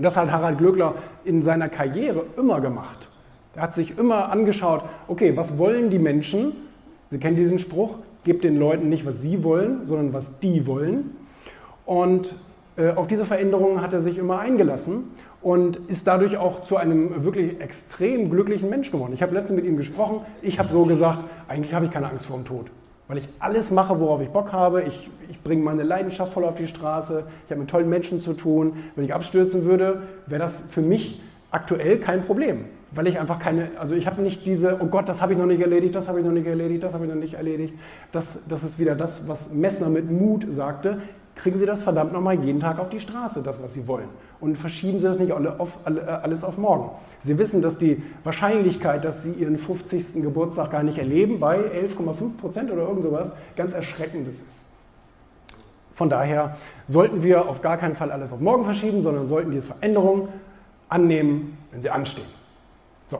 Und das hat Harald Glöckler in seiner Karriere immer gemacht. Er hat sich immer angeschaut, okay, was wollen die Menschen? Sie kennen diesen Spruch, gebt den Leuten nicht, was sie wollen, sondern was die wollen. Und äh, auf diese Veränderungen hat er sich immer eingelassen und ist dadurch auch zu einem wirklich extrem glücklichen Mensch geworden. Ich habe letztens mit ihm gesprochen. Ich habe so gesagt, eigentlich habe ich keine Angst vor dem Tod, weil ich alles mache, worauf ich Bock habe. Ich, ich bringe meine Leidenschaft voll auf die Straße. Ich habe mit tollen Menschen zu tun. Wenn ich abstürzen würde, wäre das für mich aktuell kein Problem, weil ich einfach keine, also ich habe nicht diese, oh Gott, das habe ich noch nicht erledigt, das habe ich noch nicht erledigt, das habe ich noch nicht erledigt. Das, das ist wieder das, was Messner mit Mut sagte kriegen Sie das verdammt nochmal jeden Tag auf die Straße, das, was Sie wollen. Und verschieben Sie das nicht auf, alles auf morgen. Sie wissen, dass die Wahrscheinlichkeit, dass Sie Ihren 50. Geburtstag gar nicht erleben, bei 11,5 Prozent oder irgend sowas, ganz erschreckendes ist. Von daher sollten wir auf gar keinen Fall alles auf morgen verschieben, sondern sollten die Veränderungen annehmen, wenn sie anstehen.